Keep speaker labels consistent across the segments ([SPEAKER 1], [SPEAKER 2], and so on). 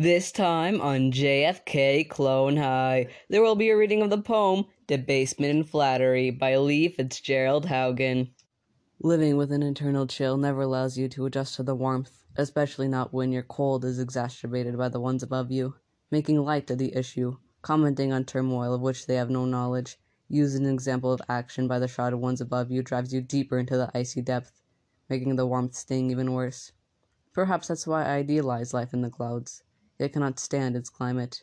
[SPEAKER 1] This time on JFK Clone High, there will be a reading of the poem Debasement in Flattery by Lee Fitzgerald Haugen. Living with an internal chill never allows you to adjust to the warmth, especially not when your cold is exacerbated by the ones above you. Making light of the issue, commenting on turmoil of which they have no knowledge, using an example of action by the shrouded ones above you drives you deeper into the icy depth, making the warmth sting even worse. Perhaps that's why I idealize life in the clouds. It cannot stand its climate.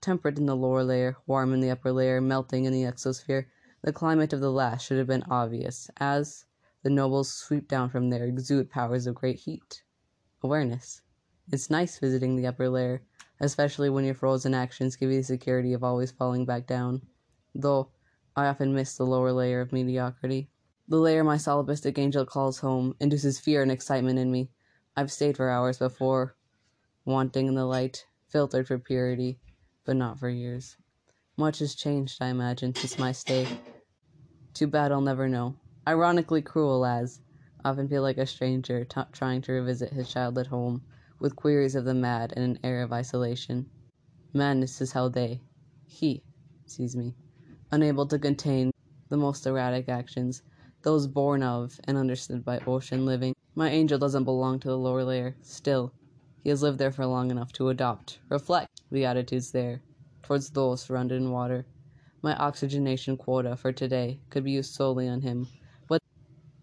[SPEAKER 1] Temperate in the lower layer, warm in the upper layer, melting in the exosphere, the climate of the last should have been obvious, as the nobles sweep down from there exude powers of great heat. Awareness. It's nice visiting the upper layer, especially when your frozen actions give you the security of always falling back down. Though I often miss the lower layer of mediocrity. The layer my solipsistic angel calls home induces fear and excitement in me. I've stayed for hours before, wanting in the light, filtered for purity, but not for years. Much has changed, I imagine, since my stay. Too bad I'll never know. Ironically cruel as, often feel like a stranger t- trying to revisit his childhood home, with queries of the mad and an air of isolation. Madness is how they, he, sees me, unable to contain the most erratic actions, those born of and understood by ocean living. My angel doesn't belong to the lower layer. Still, he has lived there for long enough to adopt, reflect the attitudes there towards those surrounded in water. My oxygenation quota for today could be used solely on him, but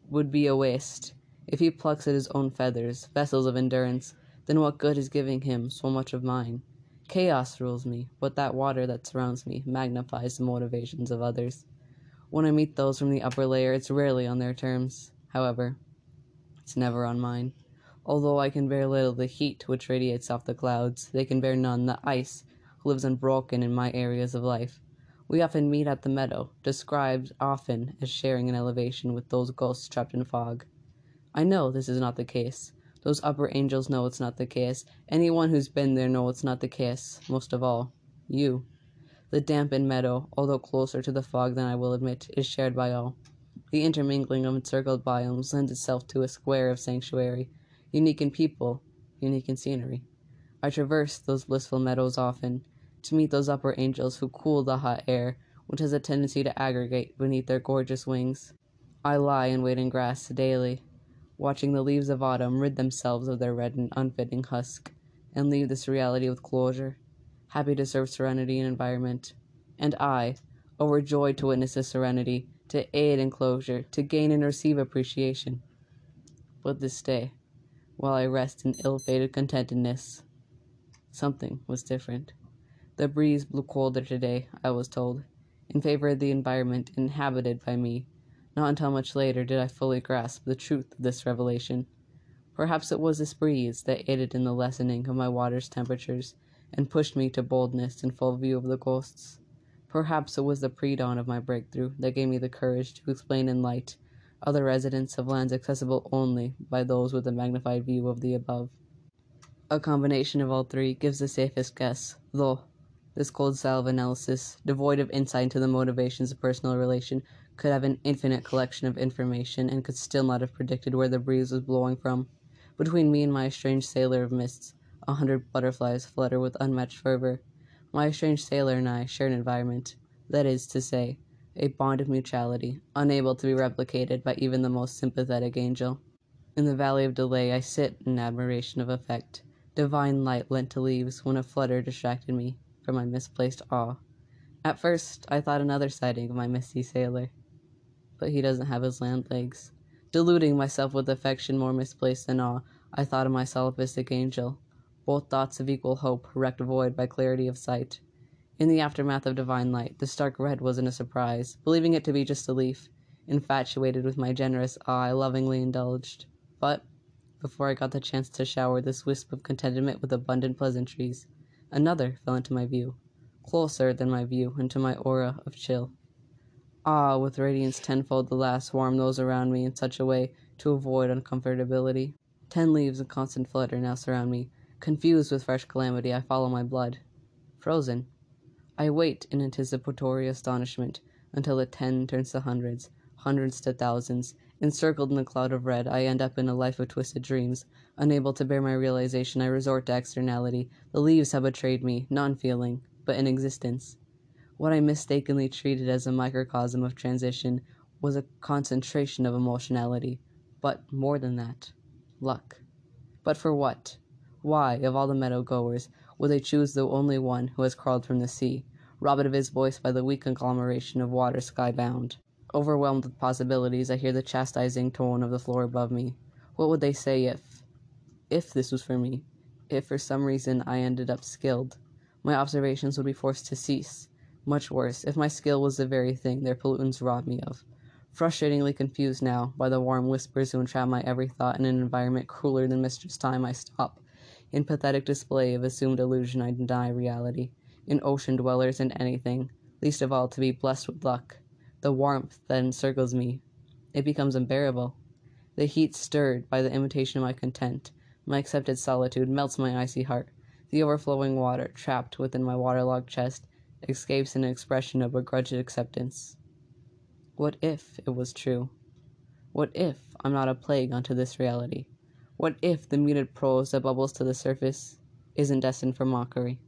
[SPEAKER 1] would be a waste. If he plucks at his own feathers, vessels of endurance, then what good is giving him so much of mine? Chaos rules me, but that water that surrounds me magnifies the motivations of others. When I meet those from the upper layer, it's rarely on their terms. However, it's never on mine. Although I can bear little the heat which radiates off the clouds, they can bear none the ice who lives unbroken in my areas of life. We often meet at the meadow, described often as sharing an elevation with those ghosts trapped in fog. I know this is not the case. Those upper angels know it's not the case. Anyone who's been there knows it's not the case. Most of all, you. The dampened meadow, although closer to the fog than I will admit, is shared by all. The intermingling of encircled biomes lends itself to a square of sanctuary, unique in people, unique in scenery. I traverse those blissful meadows often, to meet those upper angels who cool the hot air, which has a tendency to aggregate beneath their gorgeous wings. I lie and wait in grass daily, watching the leaves of autumn rid themselves of their red and unfitting husk, and leave this reality with closure, happy to serve serenity and environment. And I, overjoyed to witness this serenity, to aid in closure, to gain and receive appreciation. But this day, while I rest in ill fated contentedness. Something was different. The breeze blew colder today, I was told, in favor of the environment inhabited by me. Not until much later did I fully grasp the truth of this revelation. Perhaps it was this breeze that aided in the lessening of my water's temperatures and pushed me to boldness in full view of the ghosts. Perhaps it was the pre dawn of my breakthrough that gave me the courage to explain in light other residents of lands accessible only by those with a magnified view of the above. A combination of all three gives the safest guess, though this cold style of analysis, devoid of insight into the motivations of personal relation, could have an infinite collection of information and could still not have predicted where the breeze was blowing from. Between me and my strange sailor of mists, a hundred butterflies flutter with unmatched fervor. My strange sailor and I share an environment, that is to say, a bond of mutuality, unable to be replicated by even the most sympathetic angel. In the valley of delay, I sit in admiration of effect. Divine light lent to leaves when a flutter distracted me from my misplaced awe. At first, I thought another sighting of my misty sailor, but he doesn't have his land legs. Deluding myself with affection more misplaced than awe, I thought of my solipsistic angel. Both thoughts of equal hope, wrecked void by clarity of sight. In the aftermath of divine light, the stark red wasn't a surprise. Believing it to be just a leaf, infatuated with my generous eye, lovingly indulged. But, before I got the chance to shower this wisp of contentment with abundant pleasantries, another fell into my view, closer than my view, into my aura of chill. Ah, with radiance tenfold the last warmed those around me in such a way to avoid uncomfortability. Ten leaves in constant flutter now surround me. Confused with fresh calamity, I follow my blood. Frozen, I wait in anticipatory astonishment until the ten turns to hundreds, hundreds to thousands, Encircled in a cloud of red, I end up in a life of twisted dreams. Unable to bear my realization, I resort to externality. The leaves have betrayed me, not in feeling, but in existence. What I mistakenly treated as a microcosm of transition was a concentration of emotionality. But more than that, luck. But for what? Why, of all the meadow goers, would they choose the only one who has crawled from the sea, robbed of his voice by the weak conglomeration of water sky bound? Overwhelmed with possibilities, I hear the chastising tone of the floor above me. What would they say if. if this was for me? If for some reason I ended up skilled? My observations would be forced to cease. Much worse, if my skill was the very thing their pollutants robbed me of. Frustratingly confused now by the warm whispers who entrap my every thought in an environment crueler than Mistress Time, I stop. In pathetic display of assumed illusion, I deny reality. In ocean dwellers and anything, least of all to be blessed with luck. The warmth that encircles me, it becomes unbearable. The heat stirred by the imitation of my content, my accepted solitude, melts my icy heart. The overflowing water, trapped within my waterlogged chest, escapes an expression of begrudged acceptance. What if it was true? What if I'm not a plague unto this reality? What if the muted prose that bubbles to the surface isn't destined for mockery?